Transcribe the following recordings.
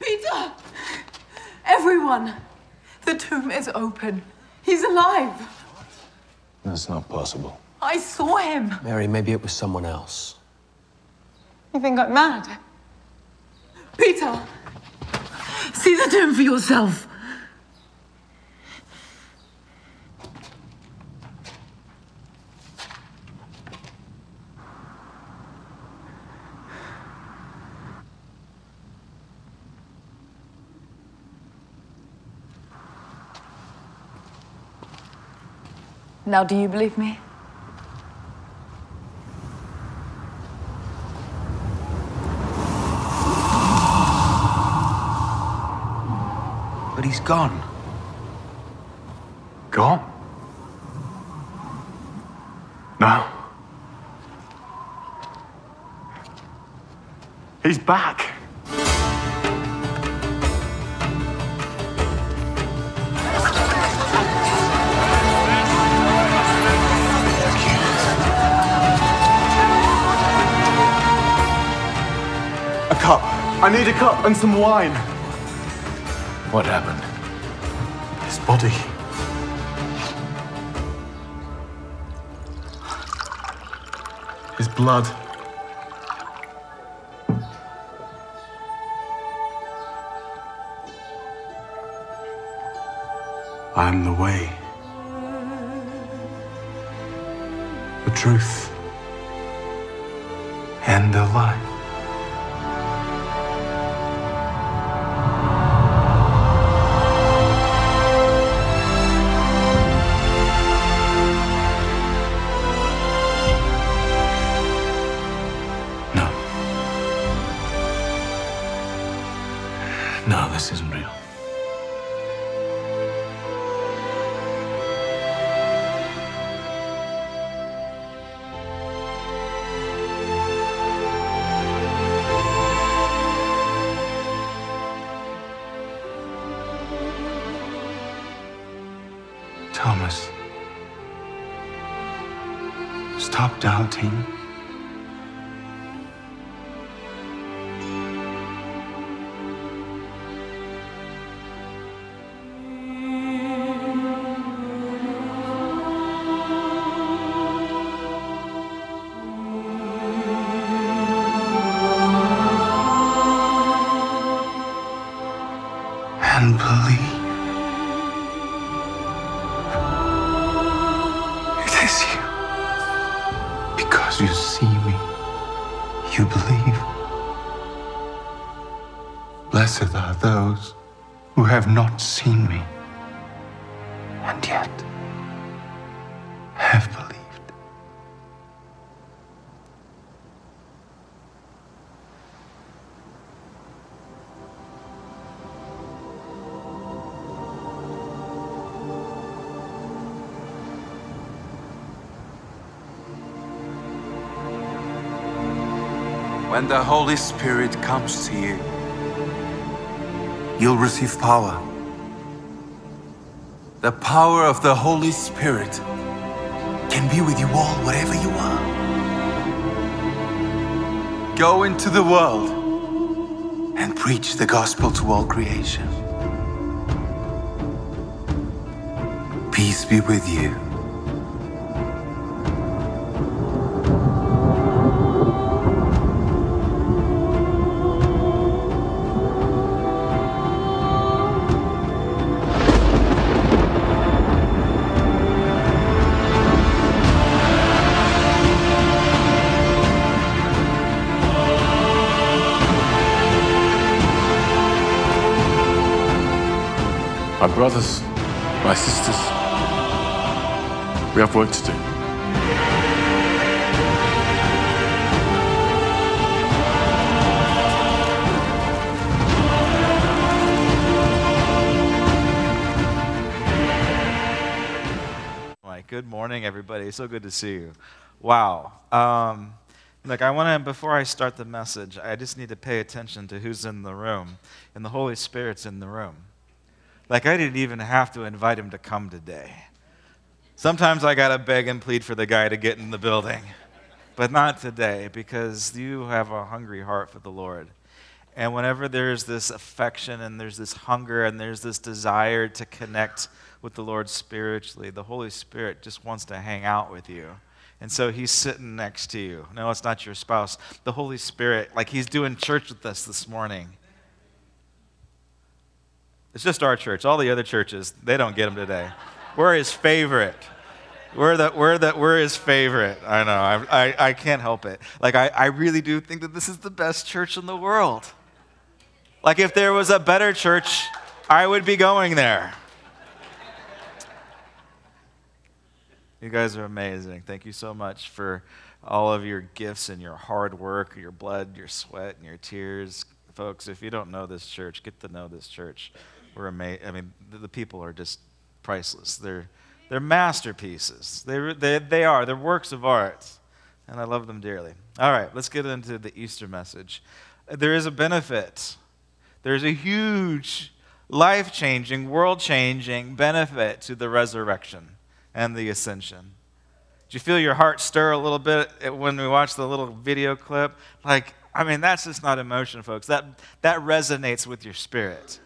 Peter! Everyone! The tomb is open. He's alive. That's not possible. I saw him. Mary, maybe it was someone else. You think I'm mad? Peter! See the tomb for yourself. Now, do you believe me? But he's gone. Gone? No. He's back. I need a cup and some wine. What happened? His body. His blood. I am the way, the truth, and the life. Stop doubting. When the Holy Spirit comes to you, you'll receive power. The power of the Holy Spirit can be with you all wherever you are. Go into the world and preach the gospel to all creation. Peace be with you. Brothers, my sisters, we have work to do. Good morning, everybody. So good to see you. Wow. Um, look, I want to, before I start the message, I just need to pay attention to who's in the room. And the Holy Spirit's in the room. Like, I didn't even have to invite him to come today. Sometimes I got to beg and plead for the guy to get in the building, but not today because you have a hungry heart for the Lord. And whenever there's this affection and there's this hunger and there's this desire to connect with the Lord spiritually, the Holy Spirit just wants to hang out with you. And so he's sitting next to you. No, it's not your spouse. The Holy Spirit, like he's doing church with us this morning. It's just our church. All the other churches, they don't get him today. We're his favorite. We're, the, we're, the, we're his favorite. I know. I, I, I can't help it. Like, I, I really do think that this is the best church in the world. Like, if there was a better church, I would be going there. You guys are amazing. Thank you so much for all of your gifts and your hard work, your blood, your sweat, and your tears. Folks, if you don't know this church, get to know this church. We're amazing. I mean, the, the people are just priceless. They're, they're masterpieces. They, they, they are. They're works of art. And I love them dearly. All right, let's get into the Easter message. There is a benefit. There's a huge, life changing, world changing benefit to the resurrection and the ascension. Did you feel your heart stir a little bit when we watched the little video clip? Like, I mean, that's just not emotion, folks. That, that resonates with your spirit.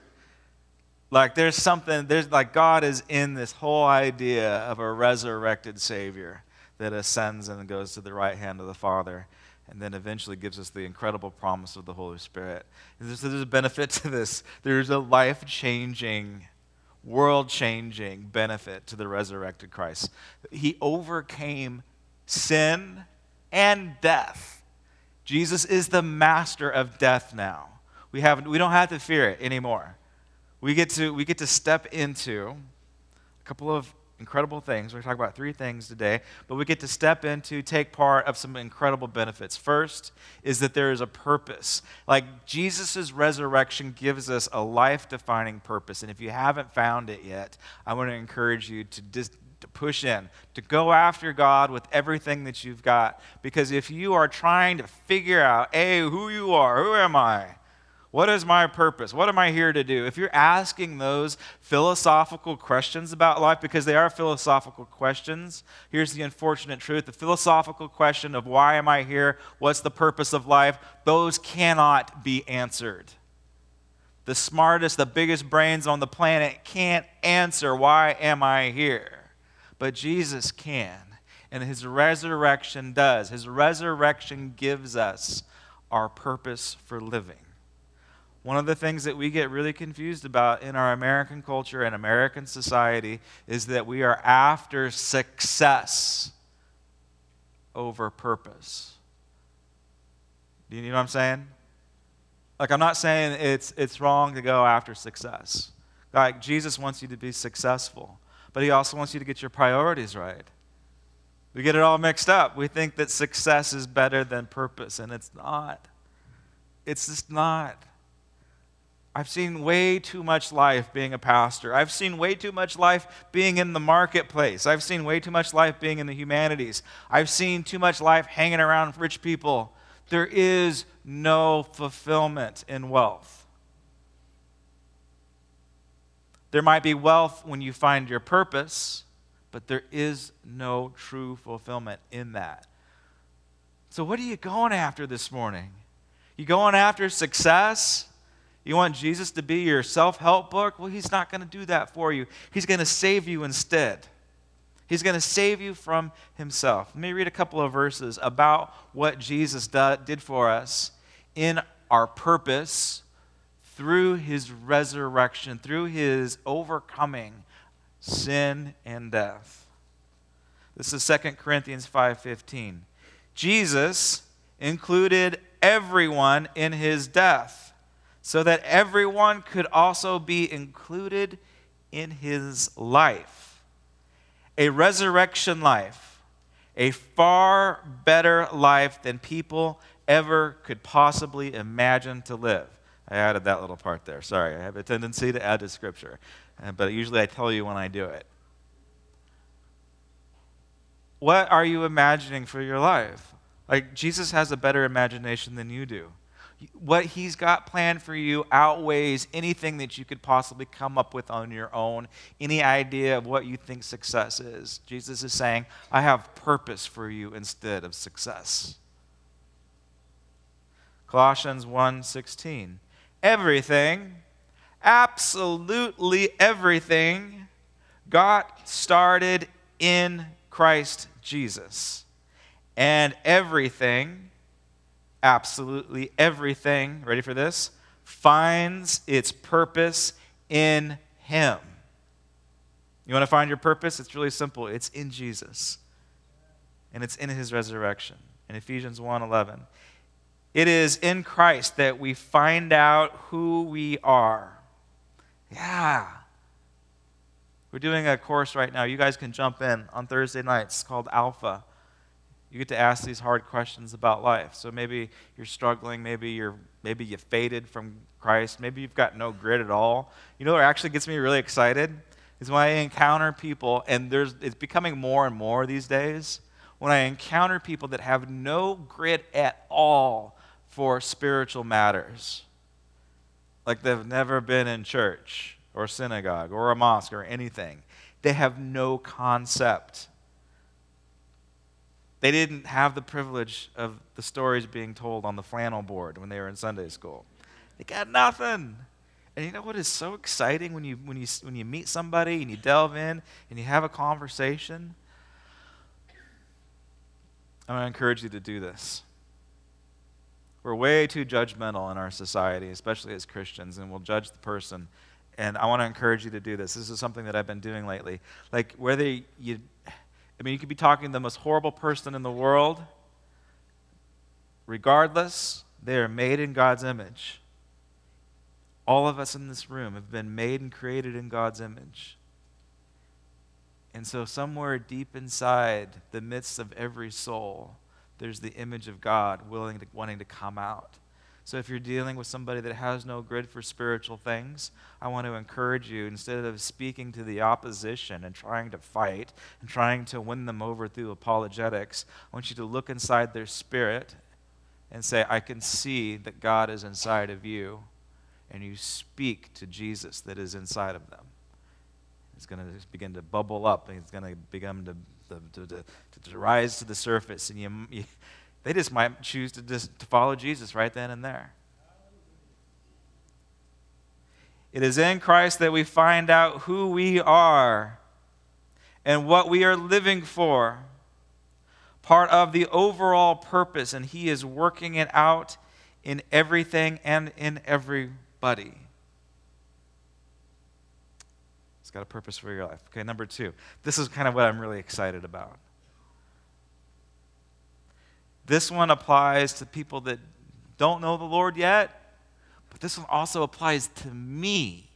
Like, there's something, there's like God is in this whole idea of a resurrected Savior that ascends and goes to the right hand of the Father and then eventually gives us the incredible promise of the Holy Spirit. There's, there's a benefit to this. There's a life changing world changing benefit to the resurrected Christ. He overcame sin and death. Jesus is the master of death now. We, have, we don't have to fear it anymore. We get to, we get to step into a couple of incredible things. We're going to talk about three things today, but we get to step into, take part of some incredible benefits. First is that there is a purpose. Like Jesus' resurrection gives us a life defining purpose. And if you haven't found it yet, I want to encourage you to, dis- to push in, to go after God with everything that you've got. Because if you are trying to figure out, hey, who you are, who am I? What is my purpose? What am I here to do? If you're asking those philosophical questions about life, because they are philosophical questions, here's the unfortunate truth the philosophical question of why am I here? What's the purpose of life? Those cannot be answered. The smartest, the biggest brains on the planet can't answer why am I here? But Jesus can. And his resurrection does. His resurrection gives us our purpose for living. One of the things that we get really confused about in our American culture and American society is that we are after success over purpose. Do you know what I'm saying? Like, I'm not saying it's, it's wrong to go after success. Like, Jesus wants you to be successful, but He also wants you to get your priorities right. We get it all mixed up. We think that success is better than purpose, and it's not. It's just not. I've seen way too much life being a pastor. I've seen way too much life being in the marketplace. I've seen way too much life being in the humanities. I've seen too much life hanging around rich people. There is no fulfillment in wealth. There might be wealth when you find your purpose, but there is no true fulfillment in that. So, what are you going after this morning? You going after success? You want Jesus to be your self help book? Well, He's not going to do that for you. He's going to save you instead. He's going to save you from Himself. Let me read a couple of verses about what Jesus did for us in our purpose through His resurrection, through His overcoming sin and death. This is 2 Corinthians 5:15. Jesus included everyone in his death so that everyone could also be included in his life. A resurrection life, a far better life than people ever could possibly imagine to live. I added that little part there. Sorry, I have a tendency to add to scripture, uh, but usually I tell you when I do it. What are you imagining for your life? Like, Jesus has a better imagination than you do what he's got planned for you outweighs anything that you could possibly come up with on your own, any idea of what you think success is. Jesus is saying, I have purpose for you instead of success. Colossians 1:16. Everything, absolutely everything got started in Christ Jesus. And everything, absolutely everything, ready for this? Finds its purpose in Him. You want to find your purpose? It's really simple. It's in Jesus. And it's in his resurrection. In Ephesians 1:11. It is in Christ that we find out who we are. Yeah. We're doing a course right now. You guys can jump in on Thursday nights It's called Alpha. You get to ask these hard questions about life. So maybe you're struggling, maybe you're maybe you faded from Christ, maybe you've got no grit at all. You know what actually gets me really excited is when I encounter people and there's it's becoming more and more these days when I encounter people that have no grit at all for spiritual matters. Like they've never been in church or synagogue or a mosque or anything. They have no concept. They didn't have the privilege of the stories being told on the flannel board when they were in Sunday school. They got nothing. And you know what is so exciting when you, when you, when you meet somebody and you delve in and you have a conversation? I'm going to encourage you to do this. We're way too judgmental in our society, especially as Christians, and we'll judge the person and I want to encourage you to do this. This is something that I've been doing lately. Like, whether you, I mean, you could be talking to the most horrible person in the world, regardless, they are made in God's image. All of us in this room have been made and created in God's image. And so, somewhere deep inside the midst of every soul, there's the image of God willing to, wanting to come out. So if you're dealing with somebody that has no grid for spiritual things, I want to encourage you instead of speaking to the opposition and trying to fight and trying to win them over through apologetics, I want you to look inside their spirit and say, I can see that God is inside of you. And you speak to Jesus that is inside of them. It's going to begin to bubble up and it's going to begin to, to, to, to, rise to the surface. And you, you they just might choose to, just, to follow Jesus right then and there. It is in Christ that we find out who we are and what we are living for. Part of the overall purpose, and He is working it out in everything and in everybody. It's got a purpose for your life. Okay, number two. This is kind of what I'm really excited about. This one applies to people that don't know the Lord yet, but this one also applies to me.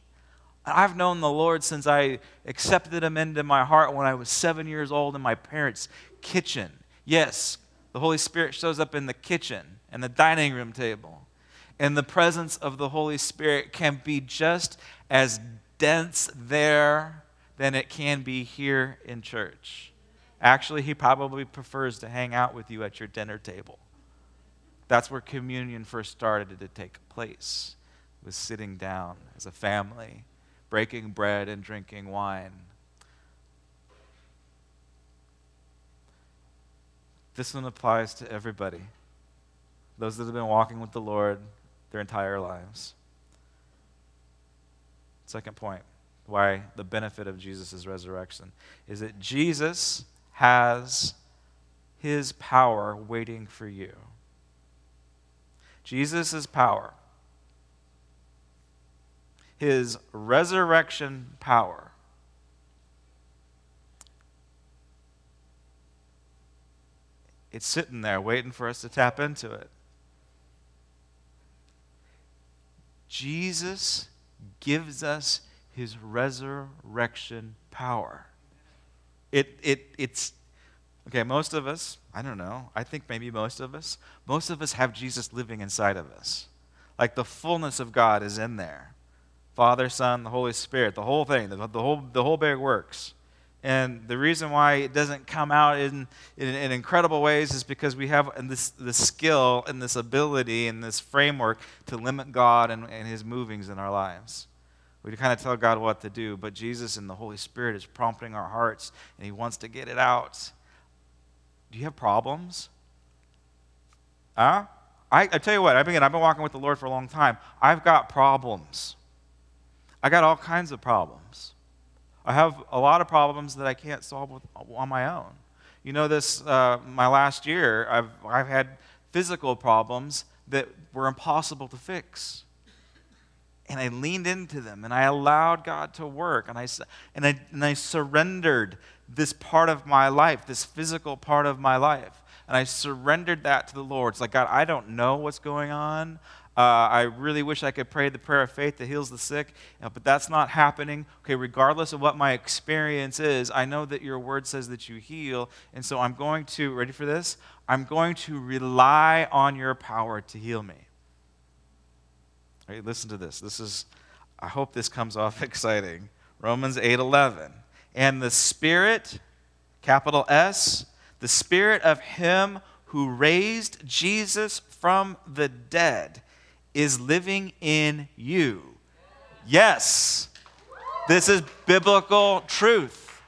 I've known the Lord since I accepted Him into my heart when I was seven years old in my parents' kitchen. Yes, the Holy Spirit shows up in the kitchen and the dining room table. And the presence of the Holy Spirit can be just as dense there than it can be here in church. Actually, he probably prefers to hang out with you at your dinner table. That's where communion first started to take place, was sitting down as a family, breaking bread and drinking wine. This one applies to everybody. Those that have been walking with the Lord their entire lives. Second point why the benefit of Jesus' resurrection is that Jesus has his power waiting for you. Jesus' power, his resurrection power, it's sitting there waiting for us to tap into it. Jesus gives us his resurrection power. It, it, it's, okay, most of us, I don't know, I think maybe most of us, most of us have Jesus living inside of us. Like the fullness of God is in there. Father, Son, the Holy Spirit, the whole thing, the, the, whole, the whole big works. And the reason why it doesn't come out in, in, in, incredible ways is because we have this, this skill and this ability and this framework to limit God and, and His movings in our lives. We kind of tell God what to do, but Jesus and the Holy Spirit is prompting our hearts, and He wants to get it out. Do you have problems? Huh? I, I tell you what, I've been, I've been walking with the Lord for a long time. I've got problems. I got all kinds of problems. I have a lot of problems that I can't solve with, on my own. You know, this, uh, my last year, I've, I've had physical problems that were impossible to fix. And I leaned into them and I allowed God to work and I, and I, and I surrendered this part of my life, this physical part of my life. And I surrendered that to the Lord. It's like, God, I don't know what's going on. Uh, I really wish I could pray the prayer of faith that heals the sick, but that's not happening. Okay, regardless of what my experience is, I know that your word says that you heal. And so I'm going to, ready for this? I'm going to rely on your power to heal me. Listen to this. This is, I hope this comes off exciting. Romans 8 11. And the Spirit, capital S, the Spirit of Him who raised Jesus from the dead is living in you. Yes, this is biblical truth.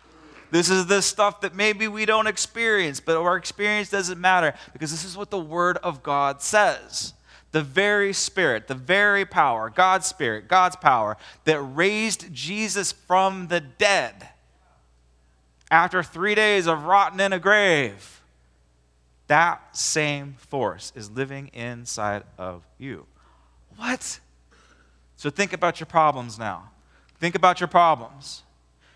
This is the stuff that maybe we don't experience, but our experience doesn't matter because this is what the Word of God says. The very Spirit, the very power, God's Spirit, God's power that raised Jesus from the dead after three days of rotting in a grave, that same force is living inside of you. What? So think about your problems now. Think about your problems.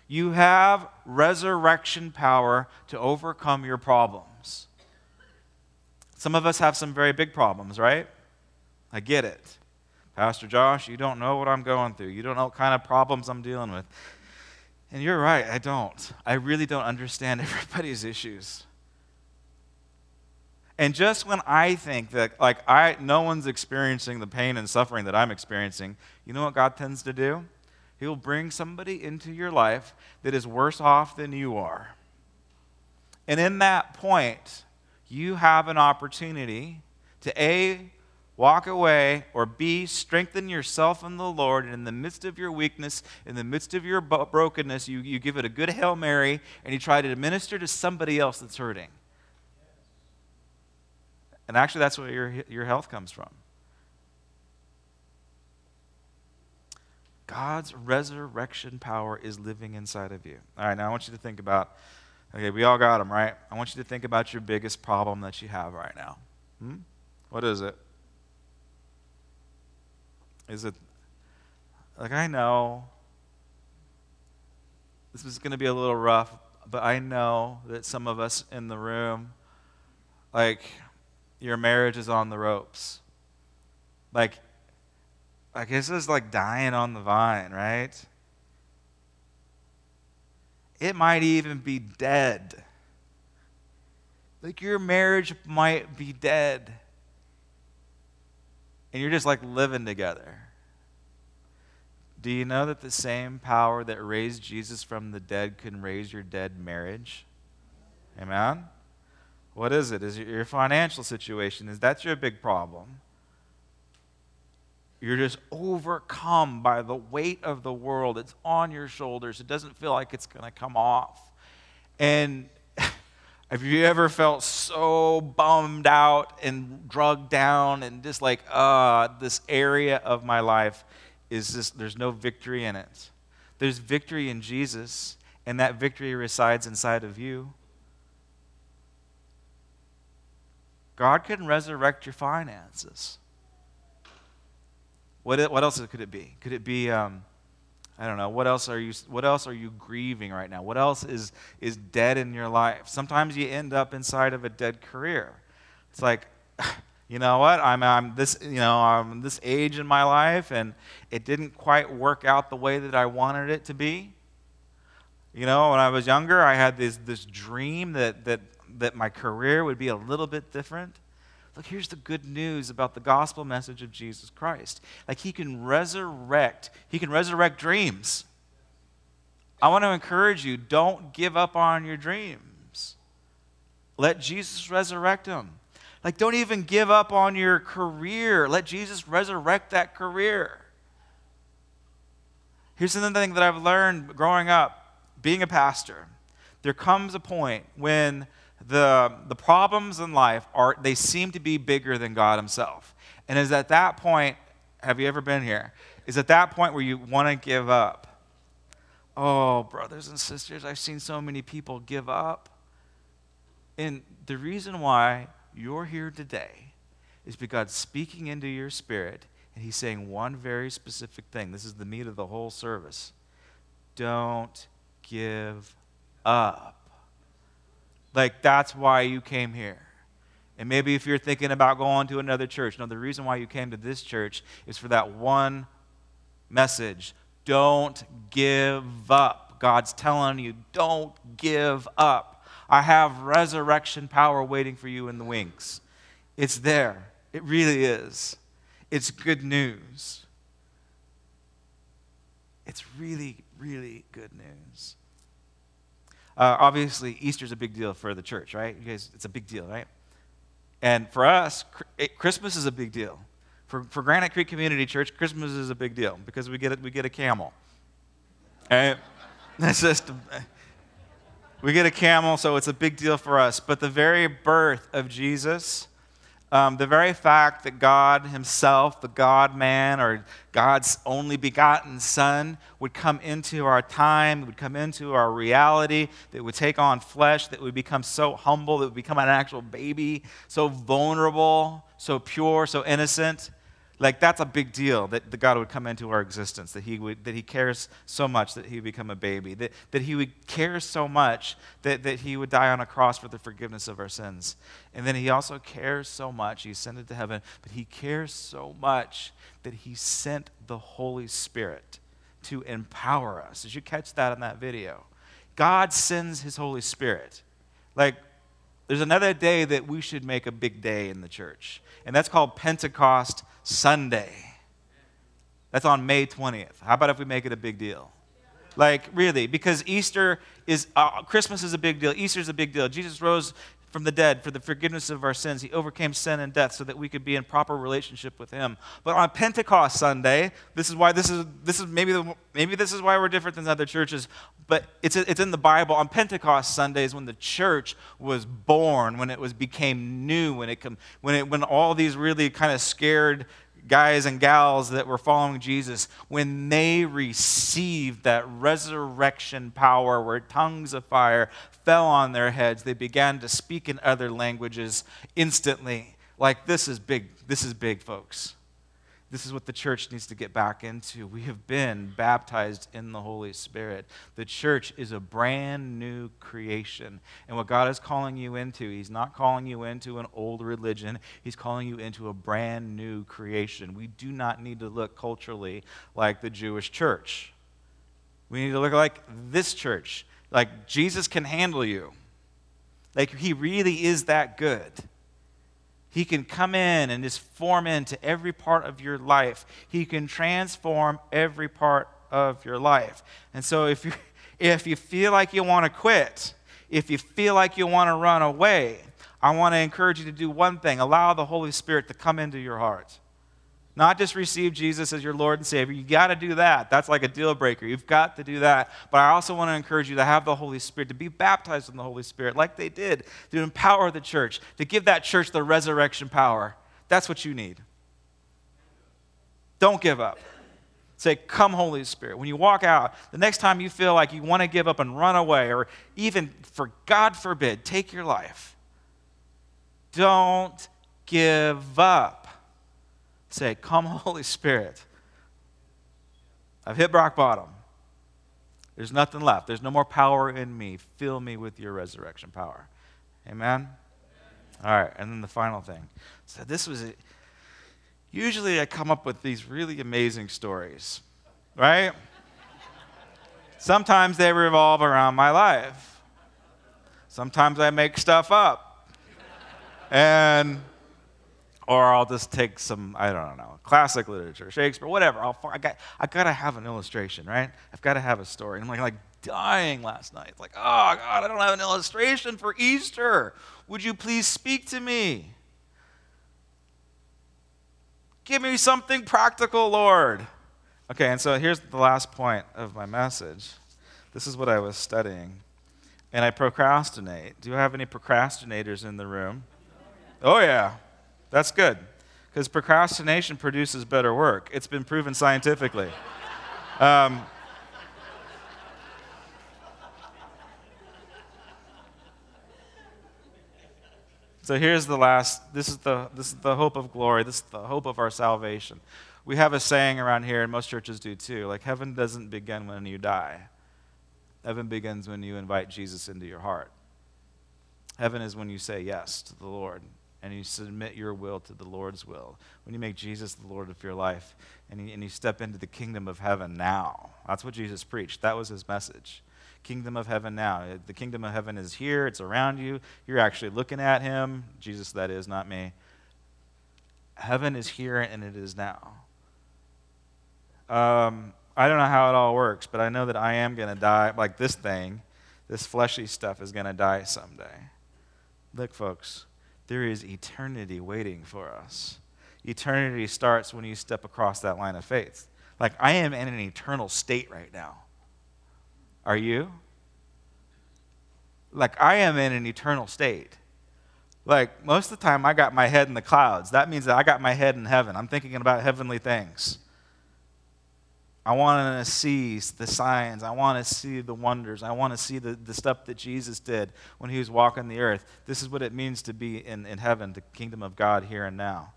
You have resurrection power to overcome your problems. Some of us have some very big problems, right? I get it. Pastor Josh, you don't know what I'm going through. You don't know what kind of problems I'm dealing with. And you're right, I don't. I really don't understand everybody's issues. And just when I think that like I no one's experiencing the pain and suffering that I'm experiencing, you know what God tends to do? He'll bring somebody into your life that is worse off than you are. And in that point, you have an opportunity to A, walk away, or B, strengthen yourself in the Lord. And in the midst of your weakness, in the midst of your brokenness, you, you give it a good Hail Mary and you try to minister to somebody else that's hurting. And actually, that's where your, your health comes from. God's resurrection power is living inside of you. All right, now I want you to think about okay, we all got them, right? I want you to think about your biggest problem that you have right now. Hmm? What is it? Is it like I know this is going to be a little rough, but I know that some of us in the room, like, your marriage is on the ropes. Like, like this is like dying on the vine, right? It might even be dead. Like your marriage might be dead. And you're just like living together. Do you know that the same power that raised Jesus from the dead can raise your dead marriage? Amen? What is it? Is it your financial situation? Is that your big problem? You're just overcome by the weight of the world. It's on your shoulders. It doesn't feel like it's going to come off. And have you ever felt so bummed out and drugged down and just like, uh, this area of my life is just, there's no victory in it? There's victory in Jesus, and that victory resides inside of you. God can resurrect your finances. What, what else could it be? Could it be, um, I don't know, what else, are you, what else are you grieving right now? What else is, is dead in your life? Sometimes you end up inside of a dead career. It's like, you know what, I'm, I'm, this, you know, I'm this age in my life and it didn't quite work out the way that I wanted it to be. You know, when I was younger, I had this, this dream that, that that my career would be a little bit different. Look, here's the good news about the gospel message of Jesus Christ. Like he can resurrect, he can resurrect dreams. I want to encourage you, don't give up on your dreams. Let Jesus resurrect them. Like don't even give up on your career. Let Jesus resurrect that career. Here's another thing that I've learned growing up, being a pastor. There comes a point when the, the problems in life are, they seem to be bigger than God Himself. And is at that point, have you ever been here? Is at that point where you want to give up. Oh, brothers and sisters, I've seen so many people give up. And the reason why you're here today is because speaking into your spirit and He's saying one very specific thing. This is the meat of the whole service. Don't give up. Like, that's why you came here. And maybe if you're thinking about going to another church, no, the reason why you came to this church is for that one message. Don't give up. God's telling you, don't give up. I have resurrection power waiting for you in the wings. It's there. It really is. It's good news. It's really, really good news. Uh, obviously, Easter's a big deal for the church, right? You guys, it's a big deal, right? And for us, Christmas is a big deal. For, for Granite Creek Community Church, Christmas is a big deal because we get, it, we get a camel. And that's just, we get a camel, so it's a big deal for us. But the very birth of Jesus um, the very fact that God Himself, the God man, or God's only begotten Son, would come into our time, would come into our reality, that would take on flesh, that would become so humble, that would become an actual baby, so vulnerable, so pure, so innocent. Like, that's a big deal that, that God would come into our existence, that he, would, that he cares so much that he would become a baby, that, that He would care so much that, that He would die on a cross for the forgiveness of our sins. And then He also cares so much, He ascended to heaven, but He cares so much that He sent the Holy Spirit to empower us. Did you catch that in that video? God sends His Holy Spirit. Like, there's another day that we should make a big day in the church, and that's called Pentecost Sunday. That's on May 20th. How about if we make it a big deal? Like, really, because Easter is, uh, Christmas is a big deal. Easter is a big deal. Jesus rose from the dead for the forgiveness of our sins. He overcame sin and death so that we could be in proper relationship with Him. But on Pentecost Sunday, this is why this is, this is maybe, the, maybe this is why we're different than other churches, but it's, it's in the Bible. On Pentecost Sundays, when the church was born, when it was became new, when, it, when, it, when all these really kind of scared guys and gals that were following Jesus, when they received that resurrection power where tongues of fire fell on their heads, they began to speak in other languages instantly. Like, this is big. This is big, folks. This is what the church needs to get back into. We have been baptized in the Holy Spirit. The church is a brand new creation. And what God is calling you into, He's not calling you into an old religion, He's calling you into a brand new creation. We do not need to look culturally like the Jewish church. We need to look like this church. Like Jesus can handle you. Like He really is that good. He can come in and just form into every part of your life. He can transform every part of your life. And so if you if you feel like you want to quit, if you feel like you want to run away, I want to encourage you to do one thing. Allow the Holy Spirit to come into your heart. Not just receive Jesus as your Lord and Savior. You got to do that. That's like a deal breaker. You've got to do that. But I also want to encourage you to have the Holy Spirit, to be baptized in the Holy Spirit, like they did, to empower the church, to give that church the resurrection power. That's what you need. Don't give up. Say, Come, Holy Spirit. When you walk out, the next time you feel like you want to give up and run away, or even, for God forbid, take your life, don't give up say, Come, Holy Spirit. I've hit rock bottom. There's nothing left. There's no more power in me. Fill me with your resurrection power. Amen? All right, and then the final thing. So this was, a, usually I come up with these really amazing stories, right? Sometimes they revolve around my life. Sometimes I make stuff up. And or I'll just take some, I don't know, classic literature, Shakespeare, whatever. I'll, I got, I got to have an illustration, right? I've got to have a story. And I'm like, like dying last night. Like, oh, God, I don't have an illustration for Easter. Would you please speak to me? Give me something practical, Lord. Okay, and so here's the last point of my message. This is what I was studying. and I procrastinate. Do you have any procrastinators in the room? Oh, yeah. That's good. Because procrastination produces better work. It's been proven scientifically. Um, so here's the last this is the, this is the hope of glory. This is the hope of our salvation. We have a saying around here, and most churches do too like, heaven doesn't begin when you die, heaven begins when you invite Jesus into your heart. Heaven is when you say yes to the Lord and you submit your will to the Lord's will. When you make Jesus the Lord of your life and you, and you step into the kingdom of heaven now. That's what Jesus preached. That was his message. Kingdom of heaven now. The kingdom of heaven is here, it's around you. You're actually looking at him. Jesus, that is, not me. Heaven is here and it is now. Um, I don't know how it all works, but I know that I am going to die. Like this thing, this fleshy stuff is going to die someday. Look, folks, there is eternity waiting for us. Eternity starts when you step across that line of faith. Like, I am in an eternal state right now. Are you? Like, I am in an eternal state. Like, most of the time, I got my head in the clouds. That means that I got my head in heaven. I'm thinking about heavenly things. I want to see the signs. I want to see the wonders. I want to see the, the stuff that Jesus did when he was walking the earth. This is what it means to be in, in heaven, the kingdom of God here and now.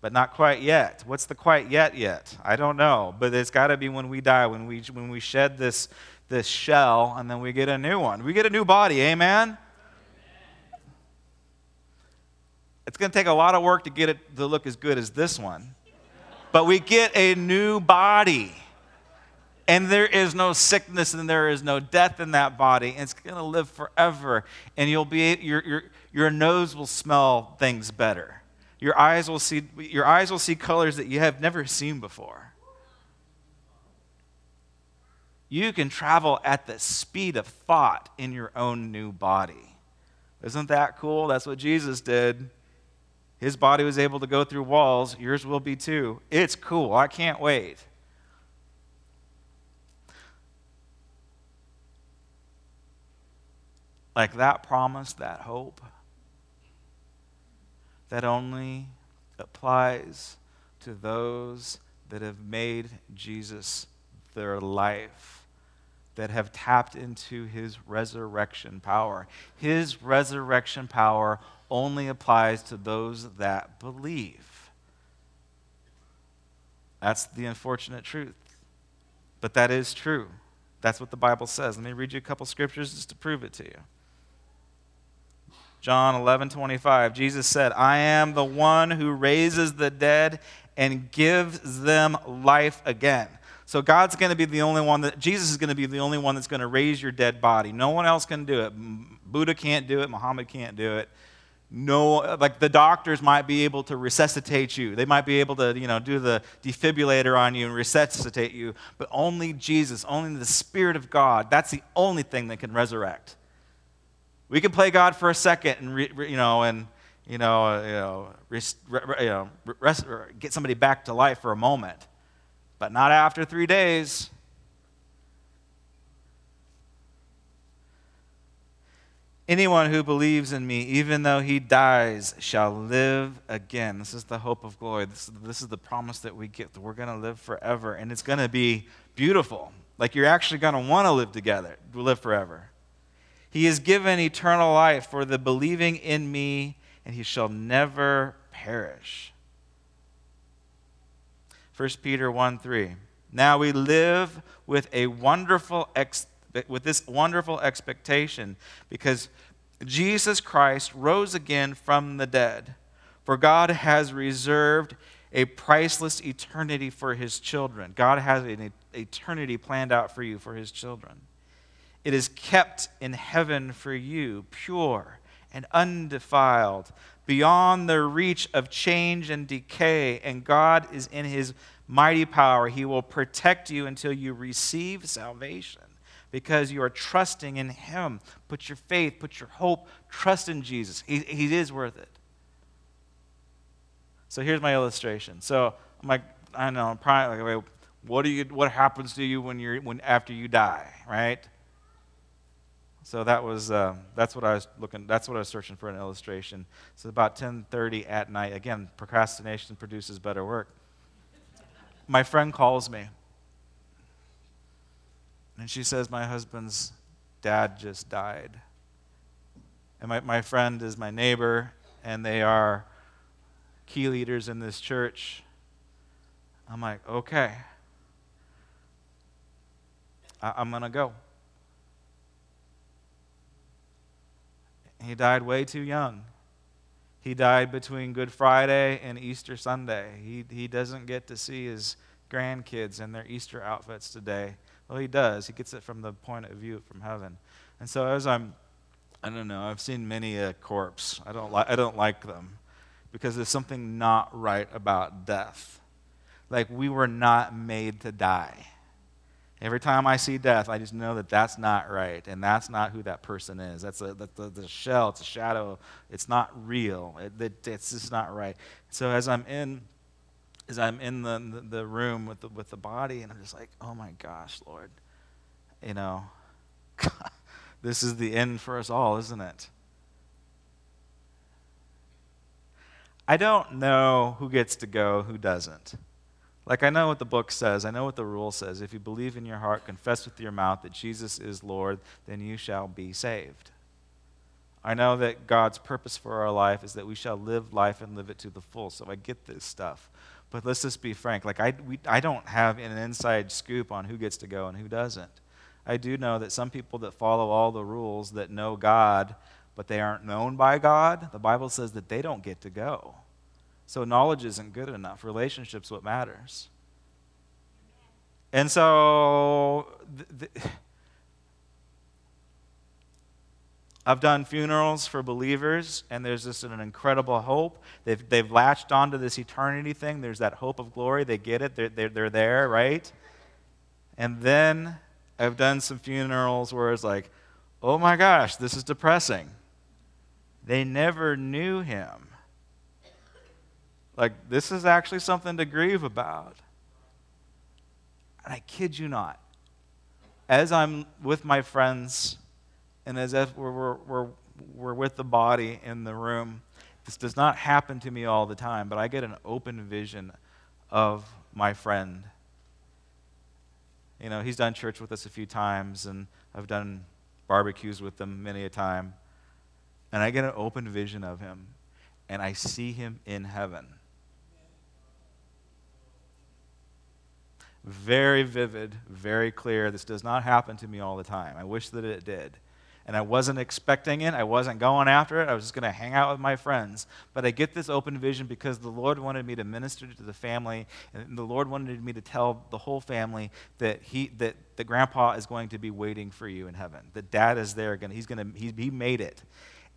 But not quite yet. What's the quite yet yet? I don't know. But it's got to be when we die, when we, when we shed this, this shell, and then we get a new one. We get a new body. Amen? It's going to take a lot of work to get it to look as good as this one. But we get a new body and there is no sickness and there is no death in that body. And it's going to live forever and you'll be your, your, your nose will smell things better. Your eyes will see your eyes will see colors that you have never seen before. You can travel at the speed of thought in your own new body. Isn't that cool? That's what jesus did. His body was able to go through walls. Yours will be too. It's cool. I can't wait like that promise, that hope, that only applies to those that have made Jesus their life, that have tapped into his resurrection power. His resurrection power only applies to those that believe. That's the unfortunate truth. But that is true. That's what the Bible says. Let me read you a couple scriptures just to prove it to you. John 11, 25, Jesus said, I am the one who raises the dead and gives them life again. So God's going to be the only one that, Jesus is going to be the only one that's going to raise your dead body. No one else can do it. Buddha can't do it. Muhammad can't do it. No, like the doctors might be able to resuscitate you. They might be able to, you know, do the defibrillator on you and resuscitate you. But only Jesus, only the Spirit of God, that's the only thing that can resurrect. We can play God for a second and, re, re, you know, and, you know, uh, you know, re, you know rest, get somebody back to life for a moment, but not after three days. Anyone who believes in me, even though he dies, shall live again. This is the hope of glory. This, this is the promise that we get that we're going to live forever. And it's going to be beautiful. Like you're actually going to want to live together, live forever. He has given eternal life for the believing in me, and he shall never perish. 1 Peter 1 3. Now we live with a wonderful ex- with this wonderful expectation because Jesus Christ rose again from the dead. For God has reserved a priceless eternity for his children. God has an eternity planned out for you for his children. It is kept in heaven for you, pure and undefiled, beyond the reach of change and decay. And God is in his mighty power. He will protect you until you receive salvation because you are trusting in him. Put your faith, put your hope, trust in Jesus. He, he is worth it. So here's my illustration. So I'm like, I know, probably like, what do you what happens to you when you're when after you die, right? So that was uh, that's what I was looking. That's what I was searching for an illustration. So about 10:30 at night. Again, procrastination produces better work. My friend calls me, and she says my husband's dad just died. And my, my friend is my neighbor, and they are key leaders in this church. I'm like, okay, I, I'm gonna go. He died way too young. He died between Good Friday and Easter Sunday. He, he doesn't get to see his grandkids in their Easter outfits today. Well, he does. He gets it from the point of view from heaven. And so as I'm, I don't know, I've seen many a corpse. I don't, li- I don't like them because there's something not right about death. Like we were not made to die. Every time I see death, I just know that that's not right, and that's not who that person is. That's a, the, the, the shell, it's a shadow, it's not real. It, it, it's just not right. So as I'm in, as I'm in the, the, room with the, with the body, and I'm just like, oh my gosh, Lord, you know, this is the end for us all, isn't it? I don't know who gets to go, who doesn't. Like, I know what the book says, I know what the rule says. If you believe in your heart, confess with your mouth that Jesus is Lord, then you shall be saved. I know that God's purpose for our life is that we shall live life and live it to the full. So I get this stuff. But let's just be frank. Like, I, we, I don't have an inside scoop on who gets to go and who doesn't. I do know that some people that follow all the rules that know God, but they aren't known by God, the Bible says that they don't get to go. So knowledge isn't good enough. Relationships what matters. And so th- th- I've done funerals for believers, and there's just an incredible hope. They've, they've latched onto this eternity thing. There's that hope of glory. They get it, they're, they're, they're there, right? And then I've done some funerals where it's like, oh my gosh, this is depressing. They never knew him. Like, this is actually something to grieve about. And I kid you not, as I'm with my friends and as if we're, we're, we're, we're with the body in the room, this does not happen to me all the time, but I get an open vision of my friend. You know, he's done church with us a few times, and I've done barbecues with him many a time. And I get an open vision of him, and I see him in heaven. Very vivid, very clear. This does not happen to me all the time. I wish that it did. And I wasn't expecting it. I wasn't going after it. I was just going to hang out with my friends. But I get this open vision because the Lord wanted me to minister to the family, and the Lord wanted me to tell the whole family that he that the grandpa is going to be waiting for you in heaven. That dad is there. He's going to he, he made it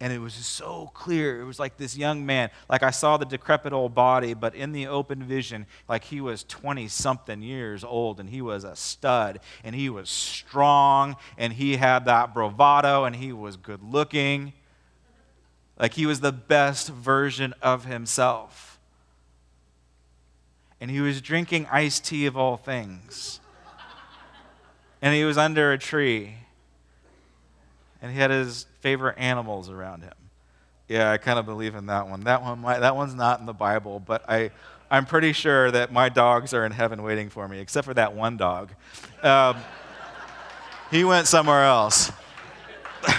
and it was so clear. It was like this young man, like I saw the decrepit old body, but in the open vision, like he was 20 something years old and he was a stud and he was strong and he had that bravado and he was good looking. Like he was the best version of himself. And he was drinking iced tea of all things. And he was under a tree and he had his favorite animals around him. Yeah, I kind of believe in that one. That one, might, that one's not in the Bible, but I, I'm pretty sure that my dogs are in heaven waiting for me, except for that one dog. Um, he went somewhere else.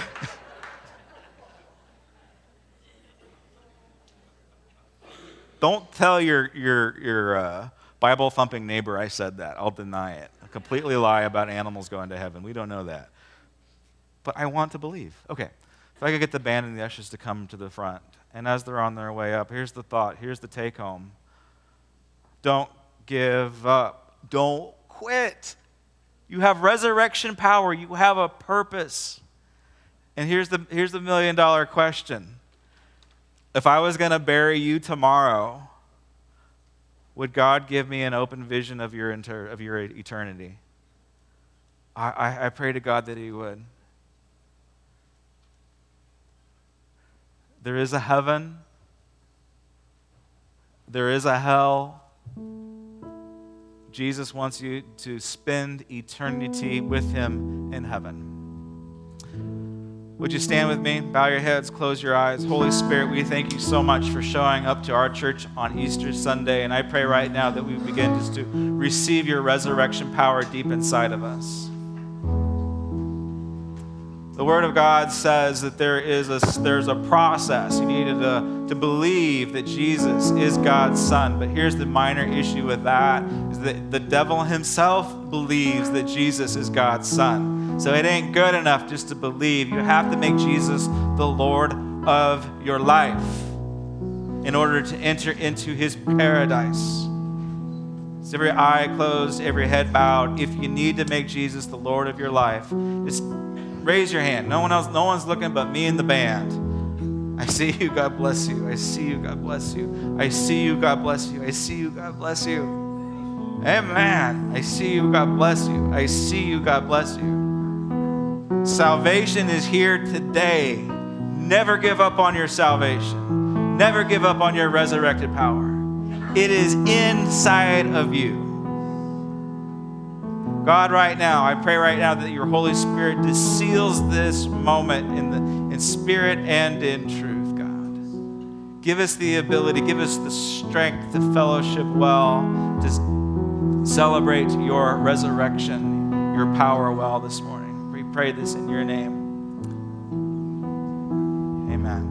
Don't tell your, your, your uh, Bible thumping neighbor I said that. I'll deny it. I completely lie about animals going to heaven. We don't know that but I want to believe. Okay, if I could get the band and the ushers to come to the front. And as they're on their way up, here's the thought, here's the take home. Don't give up. Don't quit. You have resurrection power, you have a purpose. And here's the, here's the million dollar question If I was going to bury you tomorrow, would God give me an open vision of your, inter, of your eternity? I, I, I pray to God that He would. There is a heaven, there is a hell. Jesus wants you to spend eternity with him in heaven. Would you stand with me? Bow your heads, close your eyes. Holy Spirit, we thank you so much for showing up to our church on Easter Sunday. And I pray right now that we begin just to receive your resurrection power deep inside of us. The Word of God says that there is a, there's a process. You need to, to believe that Jesus is God's Son. But here's the minor issue with that is that the devil himself believes that Jesus is God's Son. So it ain't good enough just to believe. You have to make Jesus the Lord of your life in order to enter into his paradise. So every eye closed, every head bowed. If you need to make Jesus the Lord of your life, just raise your hand. No one else, no one's looking but me and the band. I see you, God bless you. I see you, God bless you. I see you, God bless you. I see you, God bless you. Amen. I see you, God bless you. I see you, God bless you. Salvation is here today. Never give up on your salvation. Never give up on your resurrected power. It is inside of you. God, right now, I pray right now that your Holy Spirit just seals this moment in, the, in spirit and in truth, God. Give us the ability, give us the strength to fellowship well, to celebrate your resurrection, your power well this morning. We pray this in your name. Amen.